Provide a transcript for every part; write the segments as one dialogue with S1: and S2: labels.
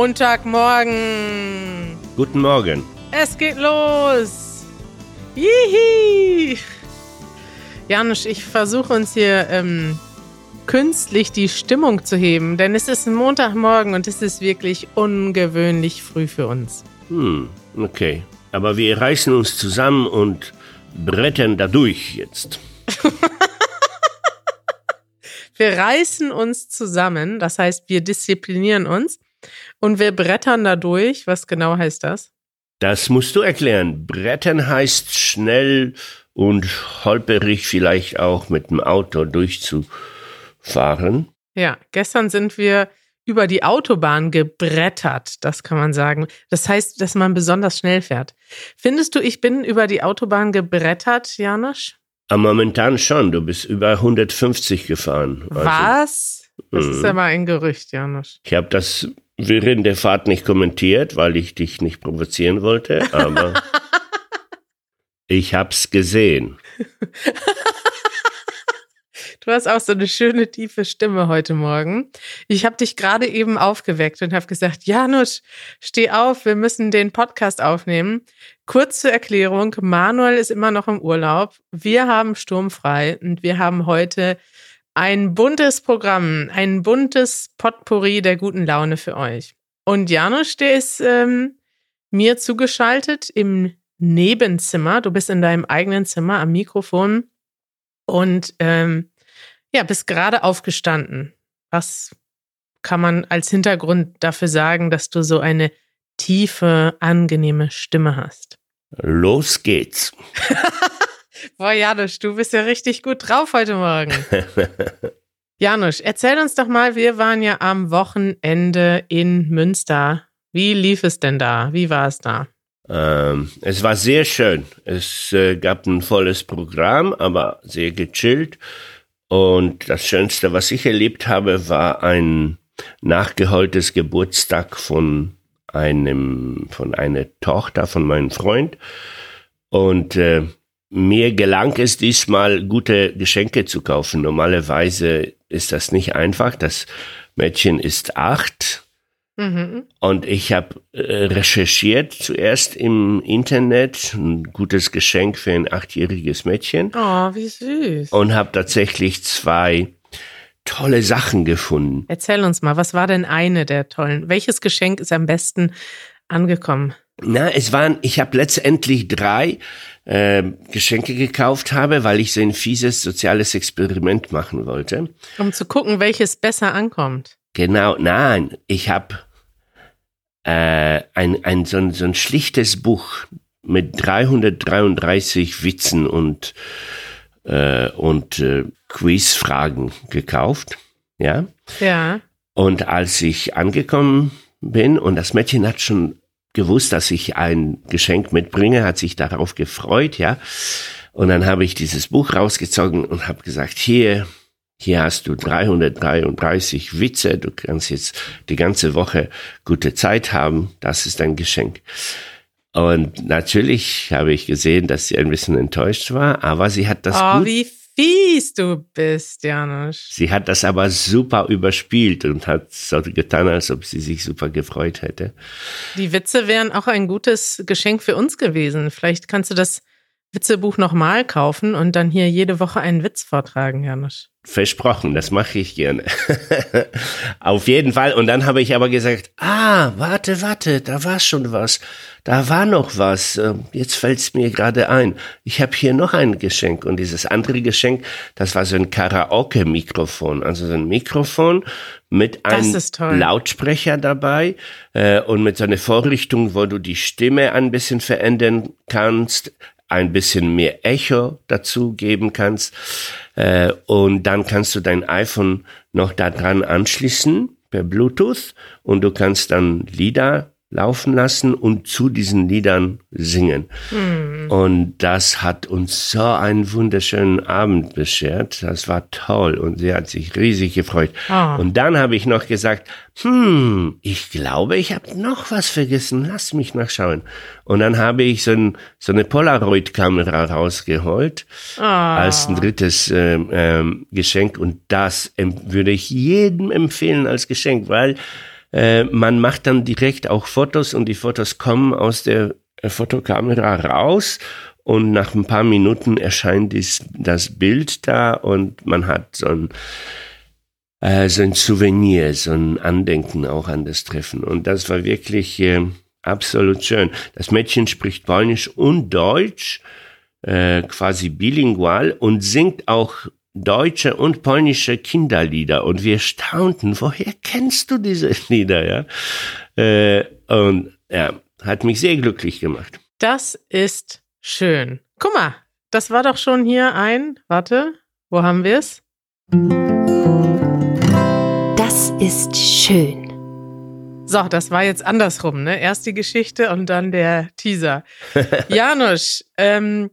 S1: Montagmorgen.
S2: Guten Morgen.
S1: Es geht los. Jihi. Janusz, ich versuche uns hier ähm, künstlich die Stimmung zu heben, denn es ist Montagmorgen und es ist wirklich ungewöhnlich früh für uns.
S2: Hm, okay. Aber wir reißen uns zusammen und brettern dadurch jetzt.
S1: wir reißen uns zusammen, das heißt, wir disziplinieren uns und wir brettern dadurch. Was genau heißt das?
S2: Das musst du erklären. Brettern heißt schnell und holperig vielleicht auch mit dem Auto durchzufahren.
S1: Ja, gestern sind wir über die Autobahn gebrettert, das kann man sagen. Das heißt, dass man besonders schnell fährt. Findest du, ich bin über die Autobahn gebrettert, Janusz?
S2: Ah, momentan schon. Du bist über 150 gefahren.
S1: Also, Was? Das ist ja mhm. mal ein Gerücht, Janusz.
S2: Ich habe das während der Fahrt nicht kommentiert, weil ich dich nicht provozieren wollte, aber ich hab's gesehen.
S1: Du hast auch so eine schöne tiefe Stimme heute Morgen. Ich habe dich gerade eben aufgeweckt und habe gesagt, Janusz, steh auf, wir müssen den Podcast aufnehmen. Kurze Erklärung, Manuel ist immer noch im Urlaub. Wir haben sturmfrei und wir haben heute ein buntes Programm, ein buntes Potpourri der guten Laune für euch. Und Janusz, der ist ähm, mir zugeschaltet im Nebenzimmer. Du bist in deinem eigenen Zimmer am Mikrofon und ähm, ja, bist gerade aufgestanden. Was kann man als Hintergrund dafür sagen, dass du so eine tiefe, angenehme Stimme hast?
S2: Los geht's.
S1: Boah, Janusz, du bist ja richtig gut drauf heute Morgen. Janusz, erzähl uns doch mal, wir waren ja am Wochenende in Münster. Wie lief es denn da? Wie war es da?
S2: Ähm, es war sehr schön. Es äh, gab ein volles Programm, aber sehr gechillt. Und das Schönste, was ich erlebt habe, war ein nachgeholtes Geburtstag von einem, von einer Tochter von meinem Freund. Und äh, mir gelang es diesmal, gute Geschenke zu kaufen. Normalerweise ist das nicht einfach. Das Mädchen ist acht Mhm. Und ich habe äh, recherchiert zuerst im Internet, ein gutes Geschenk für ein achtjähriges Mädchen.
S1: Oh, wie süß.
S2: Und habe tatsächlich zwei tolle Sachen gefunden.
S1: Erzähl uns mal, was war denn eine der tollen? Welches Geschenk ist am besten angekommen?
S2: Na, es waren, ich habe letztendlich drei äh, Geschenke gekauft habe, weil ich so ein fieses soziales Experiment machen wollte.
S1: Um zu gucken, welches besser ankommt.
S2: Genau, nein, ich habe äh, ein, ein, so, ein, so ein schlichtes Buch mit 333 Witzen und, äh, und äh, Quizfragen gekauft. Ja.
S1: Ja.
S2: Und als ich angekommen bin und das Mädchen hat schon gewusst, dass ich ein Geschenk mitbringe, hat sich darauf gefreut, ja. Und dann habe ich dieses Buch rausgezogen und habe gesagt, hier, hier hast du 333 Witze, du kannst jetzt die ganze Woche gute Zeit haben, das ist ein Geschenk. Und natürlich habe ich gesehen, dass sie ein bisschen enttäuscht war, aber sie hat das
S1: oh,
S2: gut.
S1: Fies du bist, Janusz.
S2: Sie hat das aber super überspielt und hat so getan, als ob sie sich super gefreut hätte.
S1: Die Witze wären auch ein gutes Geschenk für uns gewesen. Vielleicht kannst du das Witzebuch nochmal kaufen und dann hier jede Woche einen Witz vortragen, Janusz.
S2: Versprochen, das mache ich gerne. Auf jeden Fall. Und dann habe ich aber gesagt, ah, warte, warte, da war schon was. Da war noch was. Ähm, jetzt fällt es mir gerade ein. Ich habe hier noch ein Geschenk. Und dieses andere Geschenk, das war so ein Karaoke-Mikrofon. Also so ein Mikrofon mit einem Lautsprecher dabei äh, und mit so einer Vorrichtung, wo du die Stimme ein bisschen verändern kannst ein bisschen mehr Echo dazu geben kannst. Äh, und dann kannst du dein iPhone noch daran anschließen per Bluetooth und du kannst dann Lieder laufen lassen und zu diesen Liedern singen. Mhm. Und das hat uns so einen wunderschönen Abend beschert. Das war toll und sie hat sich riesig gefreut. Oh. Und dann habe ich noch gesagt, hm, ich glaube, ich habe noch was vergessen. Lass mich nachschauen. Und dann habe ich so, ein, so eine Polaroid-Kamera rausgeholt oh. als ein drittes äh, äh, Geschenk. Und das würde ich jedem empfehlen als Geschenk, weil äh, man macht dann direkt auch Fotos und die Fotos kommen aus der äh, Fotokamera raus und nach ein paar Minuten erscheint dies, das Bild da und man hat so ein, äh, so ein Souvenir, so ein Andenken auch an das Treffen. Und das war wirklich äh, absolut schön. Das Mädchen spricht Polnisch und Deutsch, äh, quasi bilingual und singt auch deutsche und polnische Kinderlieder und wir staunten, woher kennst du diese Lieder, ja? Äh, und ja, hat mich sehr glücklich gemacht.
S1: Das ist schön. Guck mal, das war doch schon hier ein, warte, wo haben wir es?
S3: Das ist schön.
S1: So, das war jetzt andersrum, ne? Erst die Geschichte und dann der Teaser. Janusz, ähm,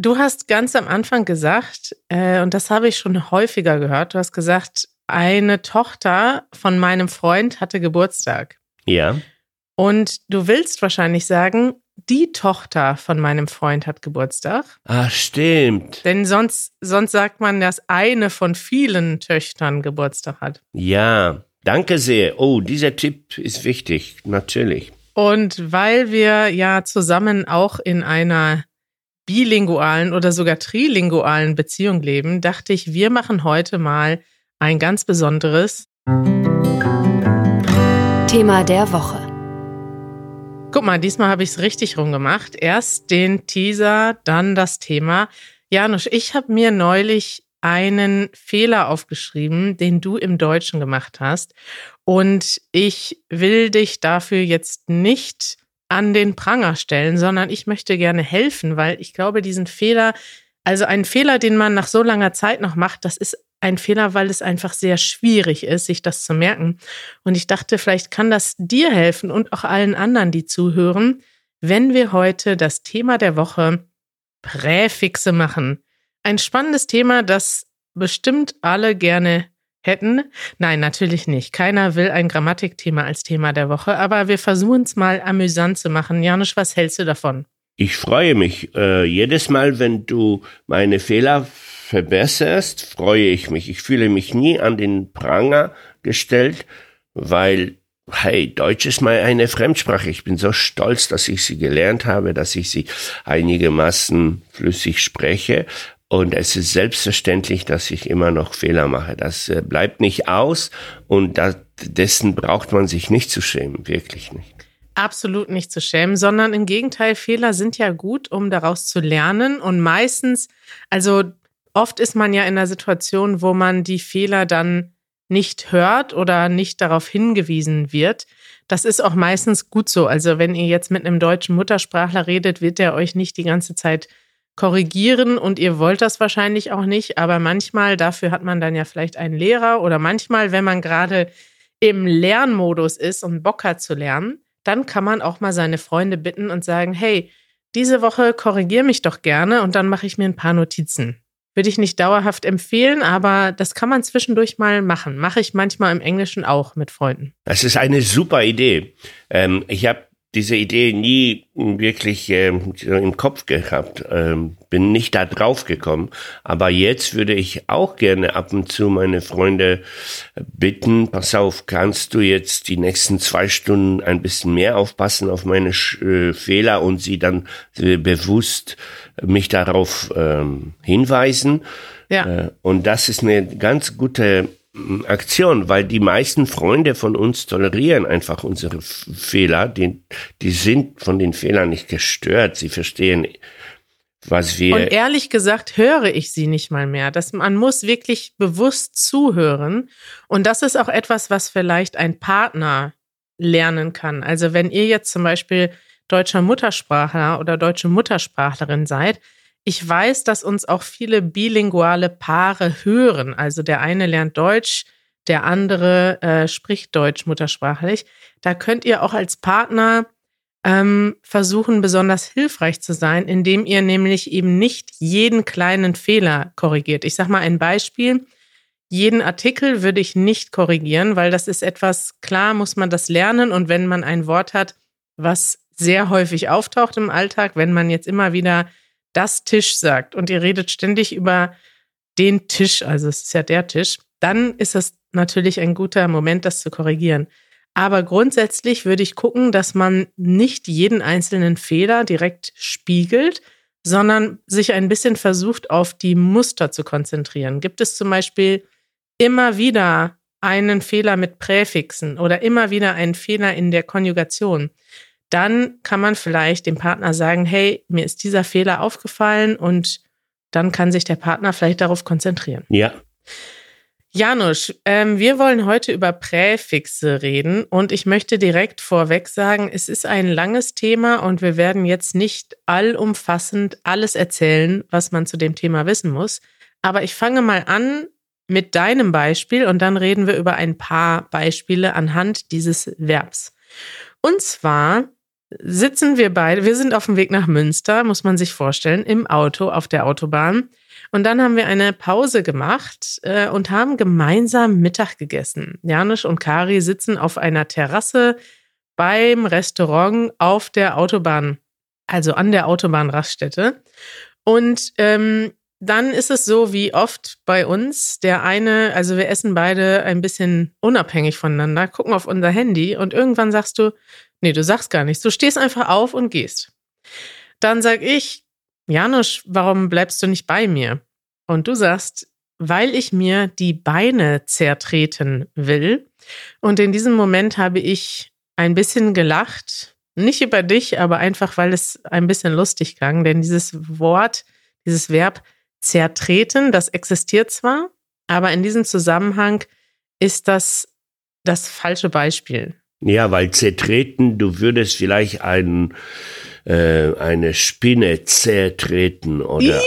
S1: Du hast ganz am Anfang gesagt, äh, und das habe ich schon häufiger gehört, du hast gesagt, eine Tochter von meinem Freund hatte Geburtstag.
S2: Ja.
S1: Und du willst wahrscheinlich sagen, die Tochter von meinem Freund hat Geburtstag.
S2: Ah, stimmt.
S1: Denn sonst, sonst sagt man, dass eine von vielen Töchtern Geburtstag hat.
S2: Ja, danke sehr. Oh, dieser Tipp ist wichtig, natürlich.
S1: Und weil wir ja zusammen auch in einer bilingualen oder sogar trilingualen Beziehung leben, dachte ich, wir machen heute mal ein ganz besonderes
S3: Thema der Woche.
S1: Guck mal, diesmal habe ich es richtig rumgemacht. Erst den Teaser, dann das Thema. Janusz, ich habe mir neulich einen Fehler aufgeschrieben, den du im Deutschen gemacht hast. Und ich will dich dafür jetzt nicht an den Pranger stellen, sondern ich möchte gerne helfen, weil ich glaube, diesen Fehler, also einen Fehler, den man nach so langer Zeit noch macht, das ist ein Fehler, weil es einfach sehr schwierig ist, sich das zu merken. Und ich dachte, vielleicht kann das dir helfen und auch allen anderen, die zuhören, wenn wir heute das Thema der Woche Präfixe machen. Ein spannendes Thema, das bestimmt alle gerne hätten. Nein, natürlich nicht. Keiner will ein Grammatikthema als Thema der Woche, aber wir versuchen es mal amüsant zu machen. Janusz, was hältst du davon?
S2: Ich freue mich. Äh, jedes Mal, wenn du meine Fehler verbesserst, freue ich mich. Ich fühle mich nie an den Pranger gestellt, weil, hey, Deutsch ist mal eine Fremdsprache. Ich bin so stolz, dass ich sie gelernt habe, dass ich sie einigermaßen flüssig spreche. Und es ist selbstverständlich, dass ich immer noch Fehler mache. Das äh, bleibt nicht aus und das, dessen braucht man sich nicht zu schämen, wirklich nicht.
S1: Absolut nicht zu schämen, sondern im Gegenteil, Fehler sind ja gut, um daraus zu lernen. Und meistens, also oft ist man ja in einer Situation, wo man die Fehler dann nicht hört oder nicht darauf hingewiesen wird. Das ist auch meistens gut so. Also wenn ihr jetzt mit einem deutschen Muttersprachler redet, wird er euch nicht die ganze Zeit korrigieren und ihr wollt das wahrscheinlich auch nicht, aber manchmal, dafür hat man dann ja vielleicht einen Lehrer oder manchmal, wenn man gerade im Lernmodus ist und Bock hat zu lernen, dann kann man auch mal seine Freunde bitten und sagen, hey, diese Woche korrigier mich doch gerne und dann mache ich mir ein paar Notizen. Würde ich nicht dauerhaft empfehlen, aber das kann man zwischendurch mal machen. Mache ich manchmal im Englischen auch mit Freunden.
S2: Das ist eine super Idee. Ähm, ich habe diese Idee nie wirklich äh, im Kopf gehabt, ähm, bin nicht da drauf gekommen. Aber jetzt würde ich auch gerne ab und zu meine Freunde bitten, pass auf, kannst du jetzt die nächsten zwei Stunden ein bisschen mehr aufpassen auf meine äh, Fehler und sie dann äh, bewusst mich darauf ähm, hinweisen. Ja. Äh, und das ist eine ganz gute Aktion, weil die meisten Freunde von uns tolerieren einfach unsere Fehler. Die, die sind von den Fehlern nicht gestört. Sie verstehen, was wir.
S1: Und ehrlich gesagt höre ich sie nicht mal mehr. Das, man muss wirklich bewusst zuhören. Und das ist auch etwas, was vielleicht ein Partner lernen kann. Also wenn ihr jetzt zum Beispiel deutscher Muttersprachler oder deutsche Muttersprachlerin seid, ich weiß, dass uns auch viele bilinguale Paare hören. Also der eine lernt Deutsch, der andere äh, spricht Deutsch muttersprachlich. Da könnt ihr auch als Partner ähm, versuchen, besonders hilfreich zu sein, indem ihr nämlich eben nicht jeden kleinen Fehler korrigiert. Ich sage mal ein Beispiel. Jeden Artikel würde ich nicht korrigieren, weil das ist etwas, klar muss man das lernen und wenn man ein Wort hat, was sehr häufig auftaucht im Alltag, wenn man jetzt immer wieder das Tisch sagt und ihr redet ständig über den Tisch, also es ist ja der Tisch, dann ist das natürlich ein guter Moment, das zu korrigieren. Aber grundsätzlich würde ich gucken, dass man nicht jeden einzelnen Fehler direkt spiegelt, sondern sich ein bisschen versucht, auf die Muster zu konzentrieren. Gibt es zum Beispiel immer wieder einen Fehler mit Präfixen oder immer wieder einen Fehler in der Konjugation, dann kann man vielleicht dem Partner sagen, hey, mir ist dieser Fehler aufgefallen und dann kann sich der Partner vielleicht darauf konzentrieren.
S2: Ja.
S1: Janusz, ähm, wir wollen heute über Präfixe reden und ich möchte direkt vorweg sagen, es ist ein langes Thema und wir werden jetzt nicht allumfassend alles erzählen, was man zu dem Thema wissen muss. Aber ich fange mal an mit deinem Beispiel und dann reden wir über ein paar Beispiele anhand dieses Verbs. Und zwar sitzen wir beide, wir sind auf dem Weg nach Münster, muss man sich vorstellen, im Auto auf der Autobahn. Und dann haben wir eine Pause gemacht äh, und haben gemeinsam Mittag gegessen. Janusz und Kari sitzen auf einer Terrasse beim Restaurant auf der Autobahn, also an der Autobahnraststätte. Und ähm, dann ist es so wie oft bei uns, der eine, also wir essen beide ein bisschen unabhängig voneinander, gucken auf unser Handy und irgendwann sagst du, nee, du sagst gar nichts, du stehst einfach auf und gehst. Dann sag ich, Janusz, warum bleibst du nicht bei mir? Und du sagst, weil ich mir die Beine zertreten will. Und in diesem Moment habe ich ein bisschen gelacht. Nicht über dich, aber einfach, weil es ein bisschen lustig klang. Denn dieses Wort, dieses Verb zertreten, das existiert zwar, aber in diesem Zusammenhang ist das das falsche Beispiel.
S2: Ja, weil zertreten, du würdest vielleicht einen äh, eine Spinne zertreten oder.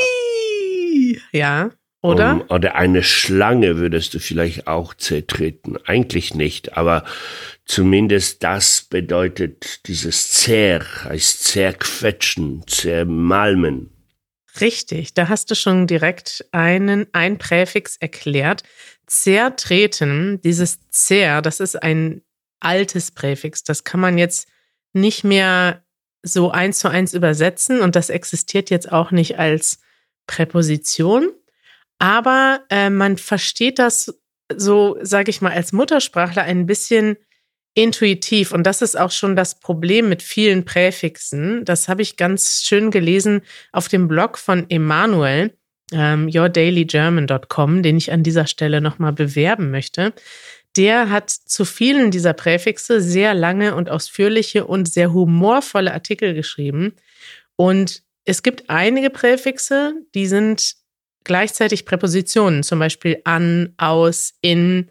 S1: Ja, oder?
S2: Um, oder eine Schlange würdest du vielleicht auch zertreten. Eigentlich nicht, aber zumindest das bedeutet dieses Zer, heißt zerquetschen, zermalmen.
S1: Richtig, da hast du schon direkt einen, ein Präfix erklärt. Zertreten, dieses zer, das ist ein altes Präfix. Das kann man jetzt nicht mehr so eins zu eins übersetzen und das existiert jetzt auch nicht als Präposition. Aber äh, man versteht das so, sage ich mal, als Muttersprachler ein bisschen intuitiv. Und das ist auch schon das Problem mit vielen Präfixen. Das habe ich ganz schön gelesen auf dem Blog von Emanuel, ähm, yourdailygerman.com, den ich an dieser Stelle nochmal bewerben möchte der hat zu vielen dieser Präfixe sehr lange und ausführliche und sehr humorvolle Artikel geschrieben. Und es gibt einige Präfixe, die sind gleichzeitig Präpositionen, zum Beispiel an, aus, in.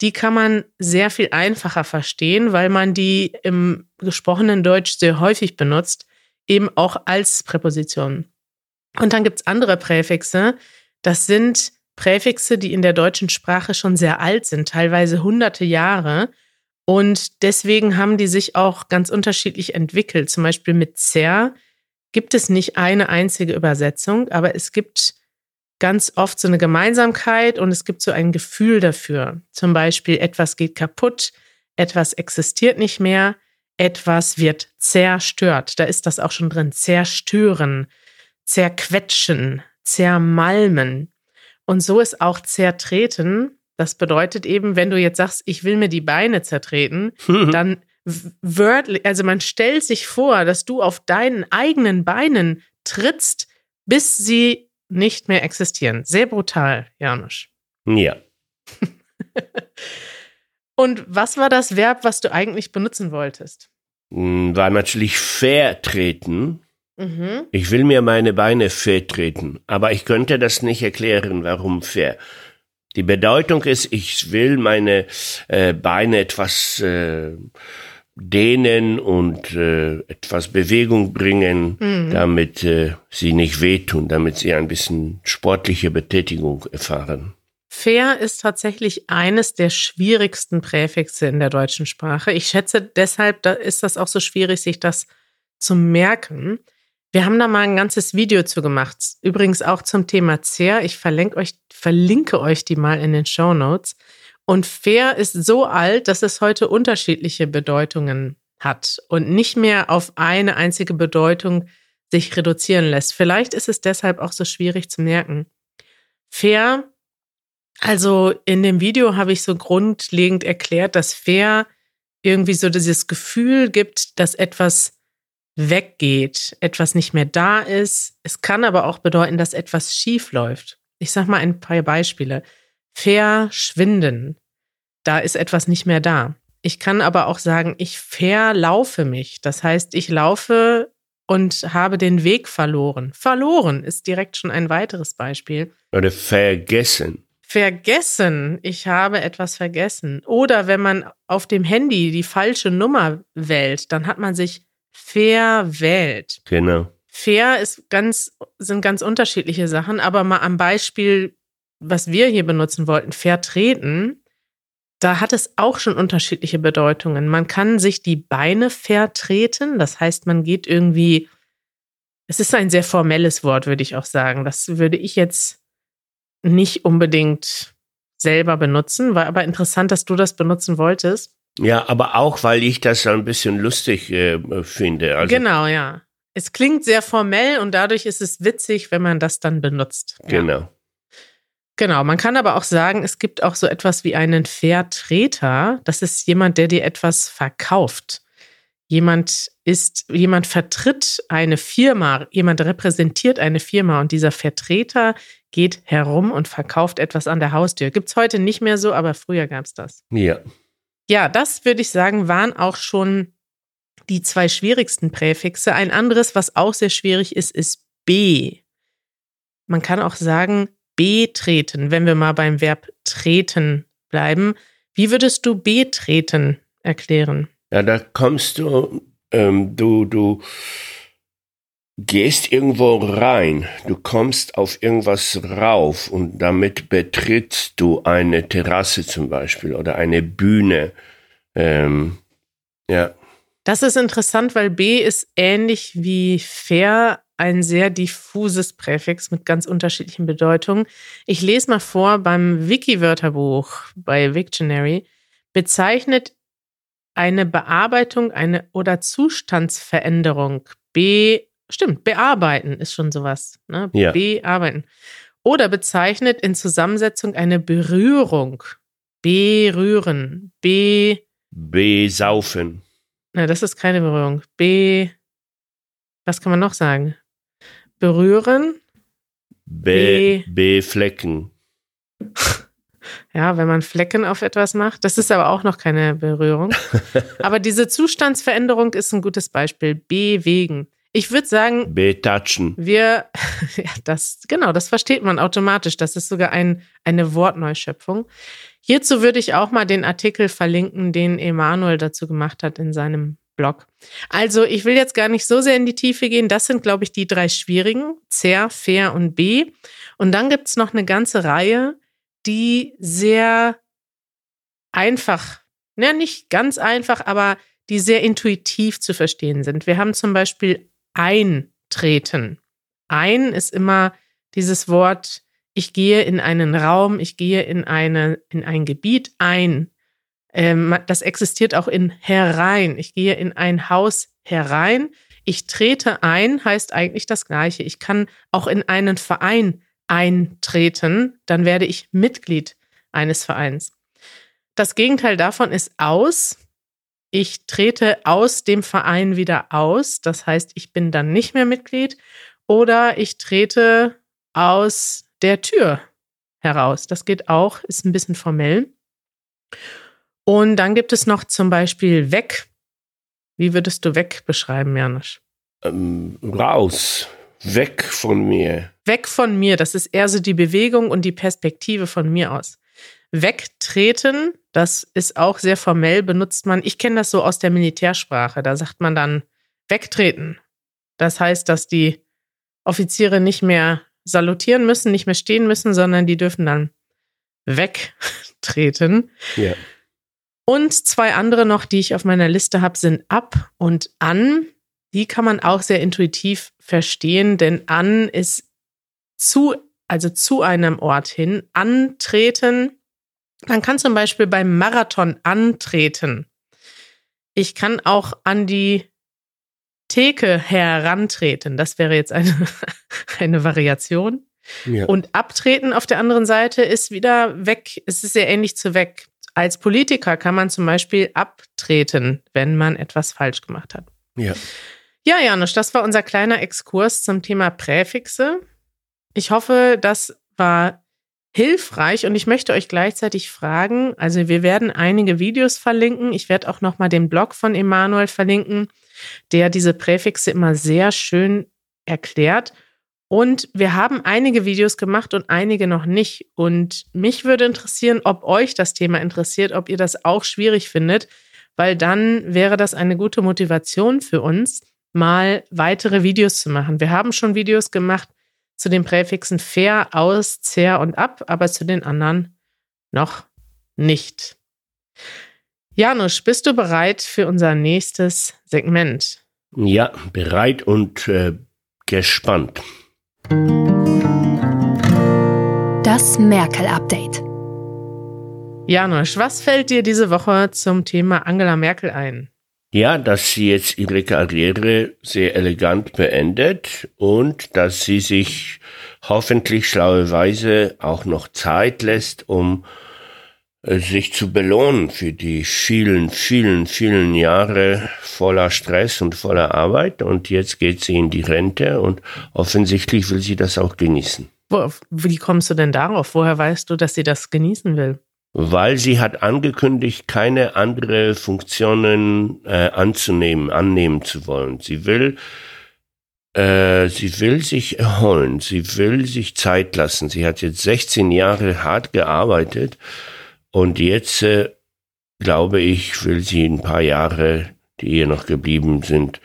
S1: Die kann man sehr viel einfacher verstehen, weil man die im gesprochenen Deutsch sehr häufig benutzt, eben auch als Präposition. Und dann gibt es andere Präfixe, das sind Präfixe, die in der deutschen Sprache schon sehr alt sind, teilweise hunderte Jahre. Und deswegen haben die sich auch ganz unterschiedlich entwickelt. Zum Beispiel mit zer gibt es nicht eine einzige Übersetzung, aber es gibt ganz oft so eine Gemeinsamkeit und es gibt so ein Gefühl dafür. Zum Beispiel etwas geht kaputt, etwas existiert nicht mehr, etwas wird zerstört. Da ist das auch schon drin. Zerstören, zerquetschen, zermalmen. Und so ist auch zertreten. Das bedeutet eben, wenn du jetzt sagst, ich will mir die Beine zertreten, dann wörtlich, also man stellt sich vor, dass du auf deinen eigenen Beinen trittst, bis sie nicht mehr existieren. Sehr brutal, Janusz.
S2: Ja.
S1: Und was war das Verb, was du eigentlich benutzen wolltest?
S2: Hm, war natürlich vertreten. Mhm. Ich will mir meine Beine vertreten, aber ich könnte das nicht erklären, warum fair. Die Bedeutung ist, ich will meine äh, Beine etwas äh, dehnen und äh, etwas Bewegung bringen, mhm. damit äh, sie nicht wehtun, damit sie ein bisschen sportliche Betätigung erfahren.
S1: Fair ist tatsächlich eines der schwierigsten Präfixe in der deutschen Sprache. Ich schätze, deshalb ist das auch so schwierig, sich das zu merken. Wir haben da mal ein ganzes Video zu gemacht. Übrigens auch zum Thema Zer. Ich verlinke euch, verlinke euch die mal in den Show Notes. Und fair ist so alt, dass es heute unterschiedliche Bedeutungen hat und nicht mehr auf eine einzige Bedeutung sich reduzieren lässt. Vielleicht ist es deshalb auch so schwierig zu merken. Fair also in dem Video habe ich so grundlegend erklärt, dass fair irgendwie so dieses Gefühl gibt, dass etwas weggeht, etwas nicht mehr da ist. Es kann aber auch bedeuten, dass etwas schief läuft. Ich sage mal ein paar Beispiele. Verschwinden. Da ist etwas nicht mehr da. Ich kann aber auch sagen, ich verlaufe mich. Das heißt, ich laufe und habe den Weg verloren. Verloren ist direkt schon ein weiteres Beispiel.
S2: Oder vergessen.
S1: Vergessen, ich habe etwas vergessen. Oder wenn man auf dem Handy die falsche Nummer wählt, dann hat man sich verwählt.
S2: Genau.
S1: Fair ist ganz, sind ganz unterschiedliche Sachen, aber mal am Beispiel, was wir hier benutzen wollten, vertreten, da hat es auch schon unterschiedliche Bedeutungen. Man kann sich die Beine vertreten, das heißt, man geht irgendwie, es ist ein sehr formelles Wort, würde ich auch sagen. Das würde ich jetzt nicht unbedingt selber benutzen. War aber interessant, dass du das benutzen wolltest.
S2: Ja, aber auch, weil ich das ein bisschen lustig äh, finde.
S1: Also genau, ja. Es klingt sehr formell und dadurch ist es witzig, wenn man das dann benutzt.
S2: Genau. Ja.
S1: Genau, man kann aber auch sagen, es gibt auch so etwas wie einen Vertreter. Das ist jemand, der dir etwas verkauft. Jemand ist, jemand vertritt eine Firma, jemand repräsentiert eine Firma und dieser Vertreter geht herum und verkauft etwas an der Haustür. Gibt es heute nicht mehr so, aber früher gab es das.
S2: Ja.
S1: Ja, das würde ich sagen, waren auch schon die zwei schwierigsten Präfixe. Ein anderes, was auch sehr schwierig ist, ist B. Man kann auch sagen, betreten, wenn wir mal beim Verb treten bleiben. Wie würdest du betreten erklären?
S2: Ja, da kommst du, ähm, du, du gehst irgendwo rein, du kommst auf irgendwas rauf und damit betrittst du eine Terrasse zum Beispiel oder eine Bühne. Ähm, ja.
S1: Das ist interessant, weil B ist ähnlich wie fair ein sehr diffuses Präfix mit ganz unterschiedlichen Bedeutungen. Ich lese mal vor, beim Wiki-Wörterbuch bei Wiktionary bezeichnet eine Bearbeitung eine oder Zustandsveränderung B Stimmt, bearbeiten ist schon sowas. Ne?
S2: Ja.
S1: Bearbeiten. Oder bezeichnet in Zusammensetzung eine Berührung. Berühren. Be.
S2: Besaufen.
S1: Na, das ist keine Berührung. Be. Was kann man noch sagen? Berühren.
S2: Be. Beflecken.
S1: Ja, wenn man Flecken auf etwas macht. Das ist aber auch noch keine Berührung. aber diese Zustandsveränderung ist ein gutes Beispiel. Bewegen. Ich würde sagen,
S2: betatschen.
S1: Wir, ja, das, genau, das versteht man automatisch. Das ist sogar ein, eine Wortneuschöpfung. Hierzu würde ich auch mal den Artikel verlinken, den Emanuel dazu gemacht hat in seinem Blog. Also, ich will jetzt gar nicht so sehr in die Tiefe gehen. Das sind, glaube ich, die drei schwierigen. Zer, fair und B. Und dann gibt es noch eine ganze Reihe, die sehr einfach, ja, nicht ganz einfach, aber die sehr intuitiv zu verstehen sind. Wir haben zum Beispiel eintreten. Ein ist immer dieses Wort, ich gehe in einen Raum, ich gehe in, eine, in ein Gebiet ein. Ähm, das existiert auch in herein. Ich gehe in ein Haus herein. Ich trete ein, heißt eigentlich das Gleiche. Ich kann auch in einen Verein eintreten, dann werde ich Mitglied eines Vereins. Das Gegenteil davon ist aus ich trete aus dem Verein wieder aus. Das heißt, ich bin dann nicht mehr Mitglied oder ich trete aus der Tür heraus. Das geht auch, ist ein bisschen formell. Und dann gibt es noch zum Beispiel weg. Wie würdest du weg beschreiben, Janusz?
S2: Ähm, raus. Weg von mir.
S1: Weg von mir. Das ist eher so die Bewegung und die Perspektive von mir aus. Wegtreten, das ist auch sehr formell, benutzt man. Ich kenne das so aus der Militärsprache. Da sagt man dann wegtreten. Das heißt, dass die Offiziere nicht mehr salutieren müssen, nicht mehr stehen müssen, sondern die dürfen dann wegtreten.
S2: Ja.
S1: Und zwei andere noch, die ich auf meiner Liste habe, sind ab und an. Die kann man auch sehr intuitiv verstehen, denn an ist zu, also zu einem Ort hin, antreten. Man kann zum Beispiel beim Marathon antreten. Ich kann auch an die Theke herantreten. Das wäre jetzt eine, eine Variation.
S2: Ja.
S1: Und abtreten auf der anderen Seite ist wieder weg. Es ist sehr ähnlich zu weg. Als Politiker kann man zum Beispiel abtreten, wenn man etwas falsch gemacht hat.
S2: ja.
S1: Ja, Janusz, das war unser kleiner Exkurs zum Thema Präfixe. Ich hoffe, das war hilfreich und ich möchte euch gleichzeitig fragen, also wir werden einige Videos verlinken. Ich werde auch noch mal den Blog von Emanuel verlinken, der diese Präfixe immer sehr schön erklärt. Und wir haben einige Videos gemacht und einige noch nicht. Und mich würde interessieren, ob euch das Thema interessiert, ob ihr das auch schwierig findet, weil dann wäre das eine gute Motivation für uns, mal weitere Videos zu machen. Wir haben schon Videos gemacht zu den Präfixen fair, aus, zer und ab, aber zu den anderen noch nicht. Janusz, bist du bereit für unser nächstes Segment?
S2: Ja, bereit und äh, gespannt.
S3: Das Merkel-Update.
S1: Janusz, was fällt dir diese Woche zum Thema Angela Merkel ein?
S2: Ja, dass sie jetzt ihre Karriere sehr elegant beendet und dass sie sich hoffentlich schlauerweise auch noch Zeit lässt, um äh, sich zu belohnen für die vielen, vielen, vielen Jahre voller Stress und voller Arbeit. Und jetzt geht sie in die Rente und offensichtlich will sie das auch genießen.
S1: Wie kommst du denn darauf? Woher weißt du, dass sie das genießen will?
S2: Weil sie hat angekündigt, keine andere Funktionen äh, anzunehmen, annehmen zu wollen. Sie will, äh, sie will sich erholen, sie will sich Zeit lassen. Sie hat jetzt 16 Jahre hart gearbeitet und jetzt, äh, glaube ich, will sie ein paar Jahre, die ihr noch geblieben sind,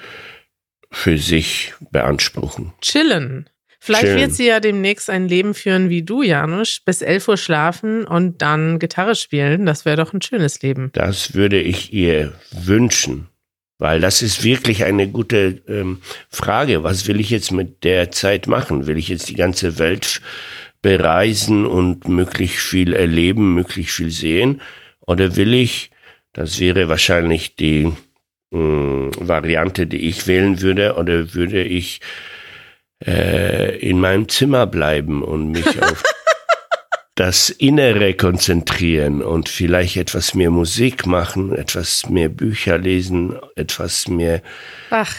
S2: für sich beanspruchen.
S1: Chillen. Vielleicht
S2: Chillen.
S1: wird sie ja demnächst ein Leben führen wie du, Janusz, bis 11 Uhr schlafen und dann Gitarre spielen. Das wäre doch ein schönes Leben.
S2: Das würde ich ihr wünschen. Weil das ist wirklich eine gute ähm, Frage. Was will ich jetzt mit der Zeit machen? Will ich jetzt die ganze Welt bereisen und möglichst viel erleben, möglichst viel sehen? Oder will ich, das wäre wahrscheinlich die mh, Variante, die ich wählen würde, oder würde ich äh, in meinem Zimmer bleiben und mich auf das Innere konzentrieren und vielleicht etwas mehr Musik machen, etwas mehr Bücher lesen, etwas mehr
S1: Ach,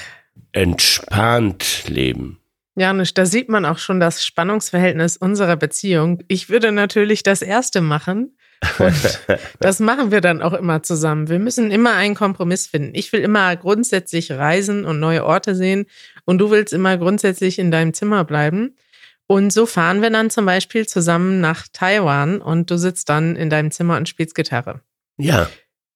S2: entspannt leben.
S1: Janusz, da sieht man auch schon das Spannungsverhältnis unserer Beziehung. Ich würde natürlich das Erste machen. Und das machen wir dann auch immer zusammen. Wir müssen immer einen Kompromiss finden. Ich will immer grundsätzlich reisen und neue Orte sehen und du willst immer grundsätzlich in deinem Zimmer bleiben. Und so fahren wir dann zum Beispiel zusammen nach Taiwan und du sitzt dann in deinem Zimmer und spielst Gitarre.
S2: Ja,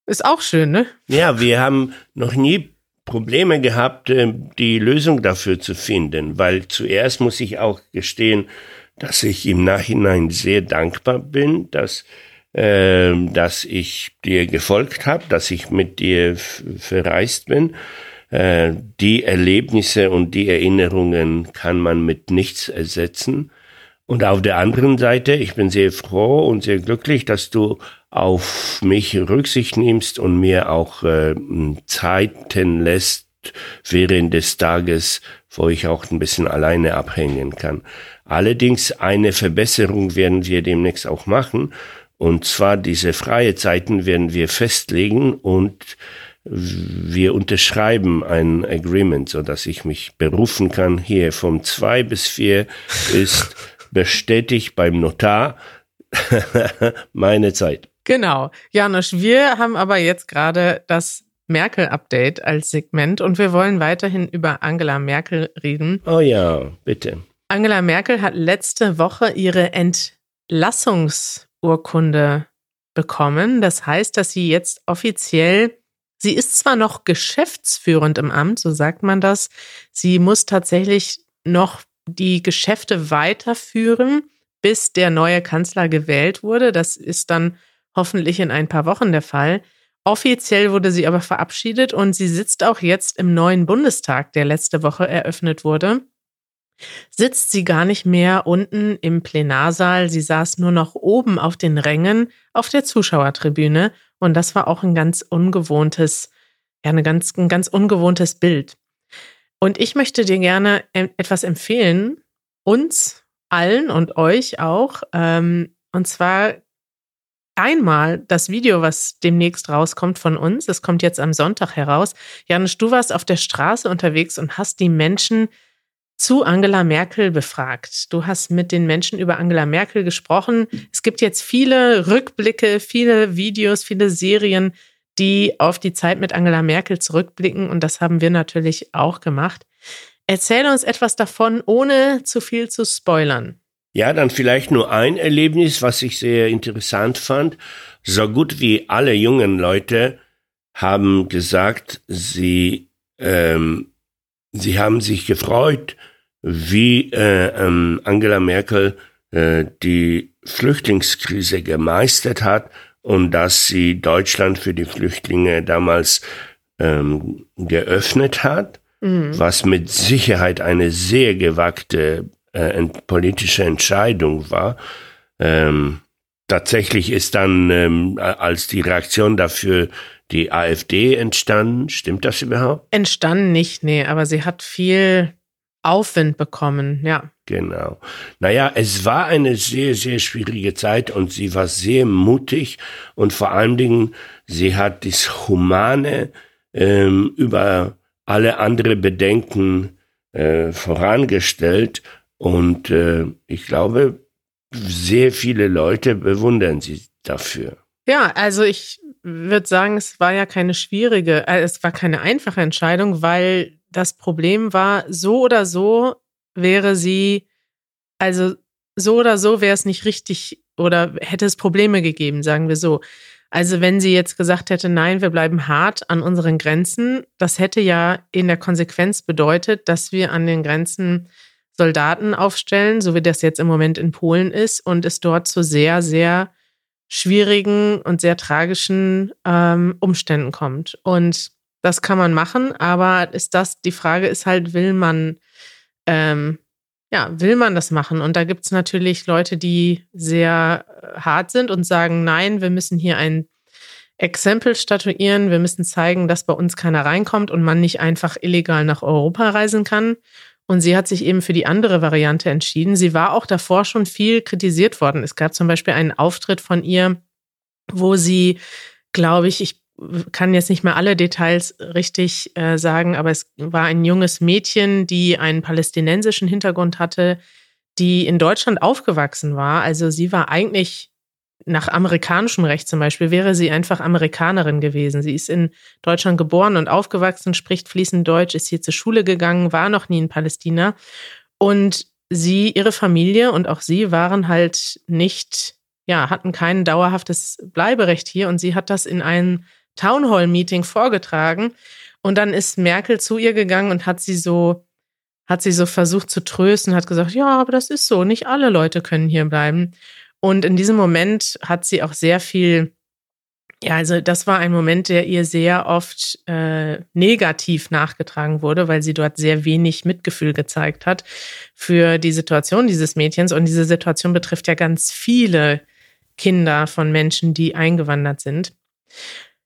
S1: Ist auch schön, ne?
S2: ja, wir haben noch nie Probleme gehabt, äh, die Lösung dafür zu finden, weil zuerst muss ich auch gestehen, dass ich im Nachhinein sehr dankbar bin, dass ähm, dass ich dir gefolgt habe, dass ich mit dir verreist bin. Äh, die Erlebnisse und die Erinnerungen kann man mit nichts ersetzen. Und auf der anderen Seite, ich bin sehr froh und sehr glücklich, dass du auf mich Rücksicht nimmst und mir auch äh, Zeiten lässt während des Tages, wo ich auch ein bisschen alleine abhängen kann. Allerdings eine Verbesserung werden wir demnächst auch machen. Und zwar diese freie Zeiten werden wir festlegen und wir unterschreiben ein Agreement, so dass ich mich berufen kann. Hier vom zwei bis vier ist bestätigt beim Notar meine Zeit.
S1: Genau. Janusz, wir haben aber jetzt gerade das Merkel-Update als Segment und wir wollen weiterhin über Angela Merkel reden.
S2: Oh ja, bitte.
S1: Angela Merkel hat letzte Woche ihre Entlassungsurkunde bekommen. Das heißt, dass sie jetzt offiziell, sie ist zwar noch geschäftsführend im Amt, so sagt man das, sie muss tatsächlich noch die Geschäfte weiterführen, bis der neue Kanzler gewählt wurde. Das ist dann hoffentlich in ein paar Wochen der Fall. Offiziell wurde sie aber verabschiedet und sie sitzt auch jetzt im neuen Bundestag, der letzte Woche eröffnet wurde. Sitzt sie gar nicht mehr unten im Plenarsaal, sie saß nur noch oben auf den Rängen auf der Zuschauertribüne und das war auch ein ganz ungewohntes, ja, eine ganz, ein ganz ungewohntes Bild. Und ich möchte dir gerne etwas empfehlen, uns allen und euch auch, ähm, und zwar einmal das Video, was demnächst rauskommt von uns. Es kommt jetzt am Sonntag heraus. Janusz, du warst auf der Straße unterwegs und hast die Menschen zu Angela Merkel befragt. Du hast mit den Menschen über Angela Merkel gesprochen. Es gibt jetzt viele Rückblicke, viele Videos, viele Serien, die auf die Zeit mit Angela Merkel zurückblicken. Und das haben wir natürlich auch gemacht. Erzähl uns etwas davon, ohne zu viel zu spoilern.
S2: Ja, dann vielleicht nur ein Erlebnis, was ich sehr interessant fand. So gut wie alle jungen Leute haben gesagt, sie, ähm, sie haben sich gefreut, wie äh, ähm, Angela Merkel äh, die Flüchtlingskrise gemeistert hat und dass sie Deutschland für die Flüchtlinge damals ähm, geöffnet hat, mhm. was mit Sicherheit eine sehr gewagte äh, politische Entscheidung war. Ähm, tatsächlich ist dann ähm, als die Reaktion dafür die AfD entstanden. Stimmt das überhaupt?
S1: Entstanden nicht, nee, aber sie hat viel Aufwind bekommen, ja.
S2: Genau. Naja, es war eine sehr, sehr schwierige Zeit und sie war sehr mutig und vor allen Dingen, sie hat das Humane ähm, über alle andere Bedenken äh, vorangestellt und äh, ich glaube, sehr viele Leute bewundern sie dafür.
S1: Ja, also ich würde sagen, es war ja keine schwierige, äh, es war keine einfache Entscheidung, weil das Problem war, so oder so wäre sie, also so oder so wäre es nicht richtig oder hätte es Probleme gegeben, sagen wir so. Also wenn sie jetzt gesagt hätte, nein, wir bleiben hart an unseren Grenzen, das hätte ja in der Konsequenz bedeutet, dass wir an den Grenzen Soldaten aufstellen, so wie das jetzt im Moment in Polen ist, und es dort zu sehr, sehr schwierigen und sehr tragischen ähm, Umständen kommt. Und das kann man machen, aber ist das, die Frage ist halt, will man, ähm, ja, will man das machen? Und da gibt es natürlich Leute, die sehr äh, hart sind und sagen, nein, wir müssen hier ein Exempel statuieren, wir müssen zeigen, dass bei uns keiner reinkommt und man nicht einfach illegal nach Europa reisen kann. Und sie hat sich eben für die andere Variante entschieden. Sie war auch davor schon viel kritisiert worden. Es gab zum Beispiel einen Auftritt von ihr, wo sie, glaube ich, ich kann jetzt nicht mehr alle Details richtig äh, sagen, aber es war ein junges Mädchen, die einen palästinensischen Hintergrund hatte, die in Deutschland aufgewachsen war. Also sie war eigentlich nach amerikanischem Recht zum Beispiel wäre sie einfach Amerikanerin gewesen. Sie ist in Deutschland geboren und aufgewachsen, spricht fließend Deutsch, ist hier zur Schule gegangen, war noch nie in Palästina. Und sie, ihre Familie und auch sie waren halt nicht, ja, hatten kein dauerhaftes Bleiberecht hier. Und sie hat das in einem Townhall-Meeting vorgetragen. Und dann ist Merkel zu ihr gegangen und hat sie so, hat sie so versucht zu trösten, hat gesagt, ja, aber das ist so, nicht alle Leute können hier bleiben. Und in diesem Moment hat sie auch sehr viel, ja, also das war ein Moment, der ihr sehr oft äh, negativ nachgetragen wurde, weil sie dort sehr wenig Mitgefühl gezeigt hat für die Situation dieses Mädchens. Und diese Situation betrifft ja ganz viele Kinder von Menschen, die eingewandert sind.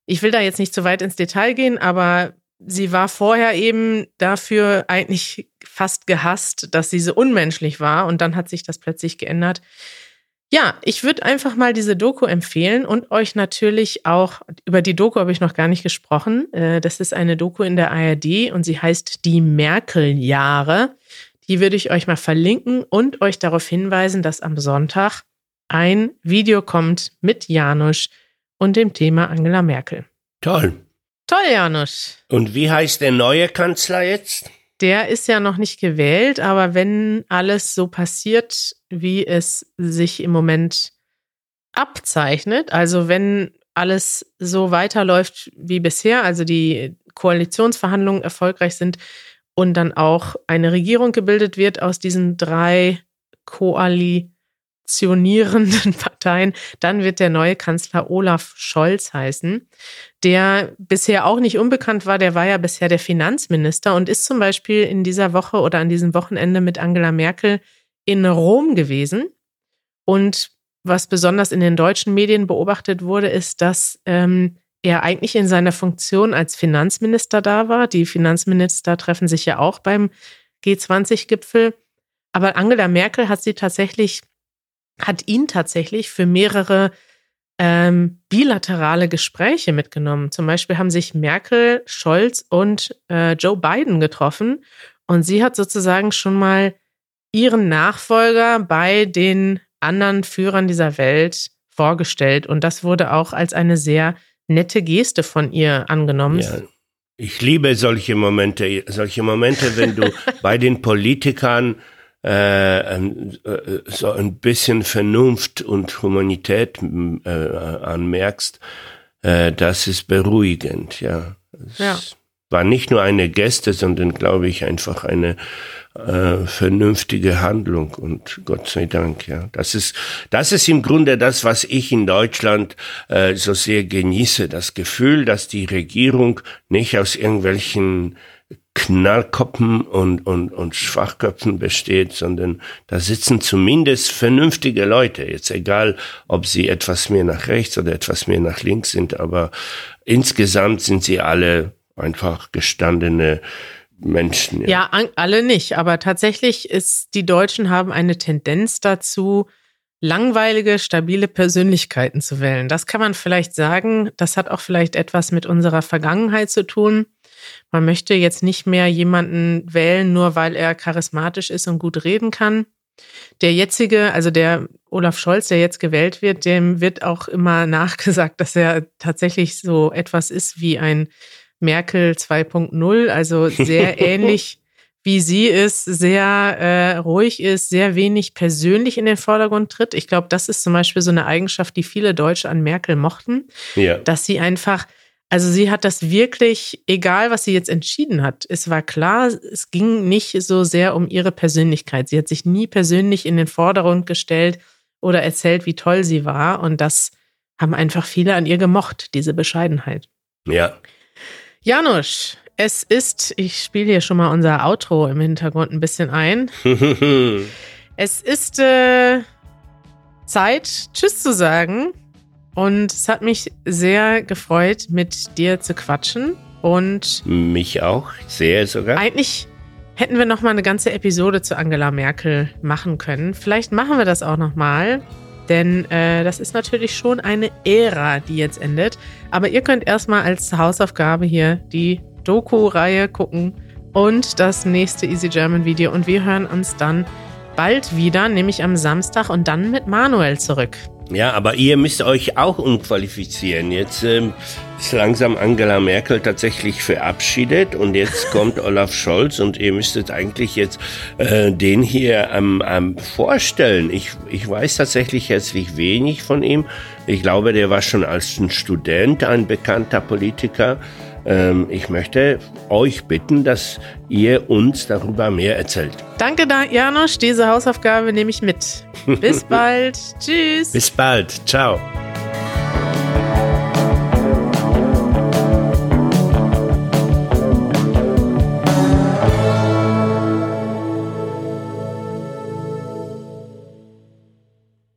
S1: Ich will da jetzt nicht zu weit ins Detail gehen, aber sie war vorher eben dafür eigentlich fast gehasst, dass sie so unmenschlich war. Und dann hat sich das plötzlich geändert. Ja, ich würde einfach mal diese Doku empfehlen und euch natürlich auch, über die Doku habe ich noch gar nicht gesprochen. Äh, das ist eine Doku in der ARD und sie heißt Die Merkel-Jahre. Die würde ich euch mal verlinken und euch darauf hinweisen, dass am Sonntag ein Video kommt mit Janusz und dem Thema Angela Merkel.
S2: Toll.
S1: Toll, Janusz.
S2: Und wie heißt der neue Kanzler jetzt?
S1: Der ist ja noch nicht gewählt, aber wenn alles so passiert, wie es sich im Moment abzeichnet, also wenn alles so weiterläuft wie bisher, also die Koalitionsverhandlungen erfolgreich sind und dann auch eine Regierung gebildet wird aus diesen drei Koali koalitionierenden Parteien. Dann wird der neue Kanzler Olaf Scholz heißen, der bisher auch nicht unbekannt war. Der war ja bisher der Finanzminister und ist zum Beispiel in dieser Woche oder an diesem Wochenende mit Angela Merkel in Rom gewesen. Und was besonders in den deutschen Medien beobachtet wurde, ist, dass ähm, er eigentlich in seiner Funktion als Finanzminister da war. Die Finanzminister treffen sich ja auch beim G20-Gipfel. Aber Angela Merkel hat sie tatsächlich, hat ihn tatsächlich für mehrere ähm, bilaterale Gespräche mitgenommen. Zum Beispiel haben sich Merkel, Scholz und äh, Joe Biden getroffen und sie hat sozusagen schon mal ihren Nachfolger bei den anderen Führern dieser Welt vorgestellt und das wurde auch als eine sehr nette Geste von ihr angenommen. Ja.
S2: Ich liebe solche Momente, solche Momente, wenn du bei den Politikern äh, äh, so ein bisschen Vernunft und Humanität äh, anmerkst, das ist beruhigend, ja. ja. war nicht nur eine Geste, sondern glaube ich einfach eine äh, vernünftige Handlung und Gott sei Dank, ja. Das ist, das ist im Grunde das, was ich in Deutschland äh, so sehr genieße, das Gefühl, dass die Regierung nicht aus irgendwelchen Knallkoppen und, und, und Schwachköpfen besteht, sondern da sitzen zumindest vernünftige Leute. Jetzt egal, ob sie etwas mehr nach rechts oder etwas mehr nach links sind, aber insgesamt sind sie alle einfach gestandene Menschen.
S1: Ja. ja, alle nicht. Aber tatsächlich ist, die Deutschen haben eine Tendenz dazu, langweilige, stabile Persönlichkeiten zu wählen. Das kann man vielleicht sagen. Das hat auch vielleicht etwas mit unserer Vergangenheit zu tun. Man möchte jetzt nicht mehr jemanden wählen, nur weil er charismatisch ist und gut reden kann. Der jetzige, also der Olaf Scholz, der jetzt gewählt wird, dem wird auch immer nachgesagt, dass er tatsächlich so etwas ist wie ein Merkel 2.0, also sehr ähnlich wie sie ist, sehr äh, ruhig ist, sehr wenig persönlich in den Vordergrund tritt. Ich glaube, das ist zum Beispiel so eine Eigenschaft, die viele Deutsche an Merkel mochten, ja. dass sie einfach, also sie hat das wirklich, egal was sie jetzt entschieden hat, es war klar, es ging nicht so sehr um ihre Persönlichkeit. Sie hat sich nie persönlich in den Vordergrund gestellt oder erzählt, wie toll sie war. Und das haben einfach viele an ihr gemocht, diese Bescheidenheit.
S2: Ja.
S1: Janusz, es ist, ich spiele hier schon mal unser Outro im Hintergrund ein bisschen ein. es ist äh, Zeit, Tschüss zu sagen. Und es hat mich sehr gefreut, mit dir zu quatschen. Und
S2: mich auch, sehr sogar.
S1: Eigentlich hätten wir noch mal eine ganze Episode zu Angela Merkel machen können. Vielleicht machen wir das auch noch mal. Denn äh, das ist natürlich schon eine Ära, die jetzt endet. Aber ihr könnt erstmal als Hausaufgabe hier die Doku-Reihe gucken und das nächste Easy German Video. Und wir hören uns dann bald wieder, nämlich am Samstag und dann mit Manuel zurück.
S2: Ja, aber ihr müsst euch auch umqualifizieren. Jetzt ähm, ist langsam Angela Merkel tatsächlich verabschiedet und jetzt kommt Olaf Scholz und ihr müsstet eigentlich jetzt äh, den hier ähm, ähm, vorstellen. Ich, ich weiß tatsächlich herzlich wenig von ihm. Ich glaube, der war schon als ein Student ein bekannter Politiker. Ähm, ich möchte euch bitten, dass ihr uns darüber mehr erzählt.
S1: Danke, Janusz. Diese Hausaufgabe nehme ich mit. Bis bald. Tschüss.
S2: Bis bald. Ciao.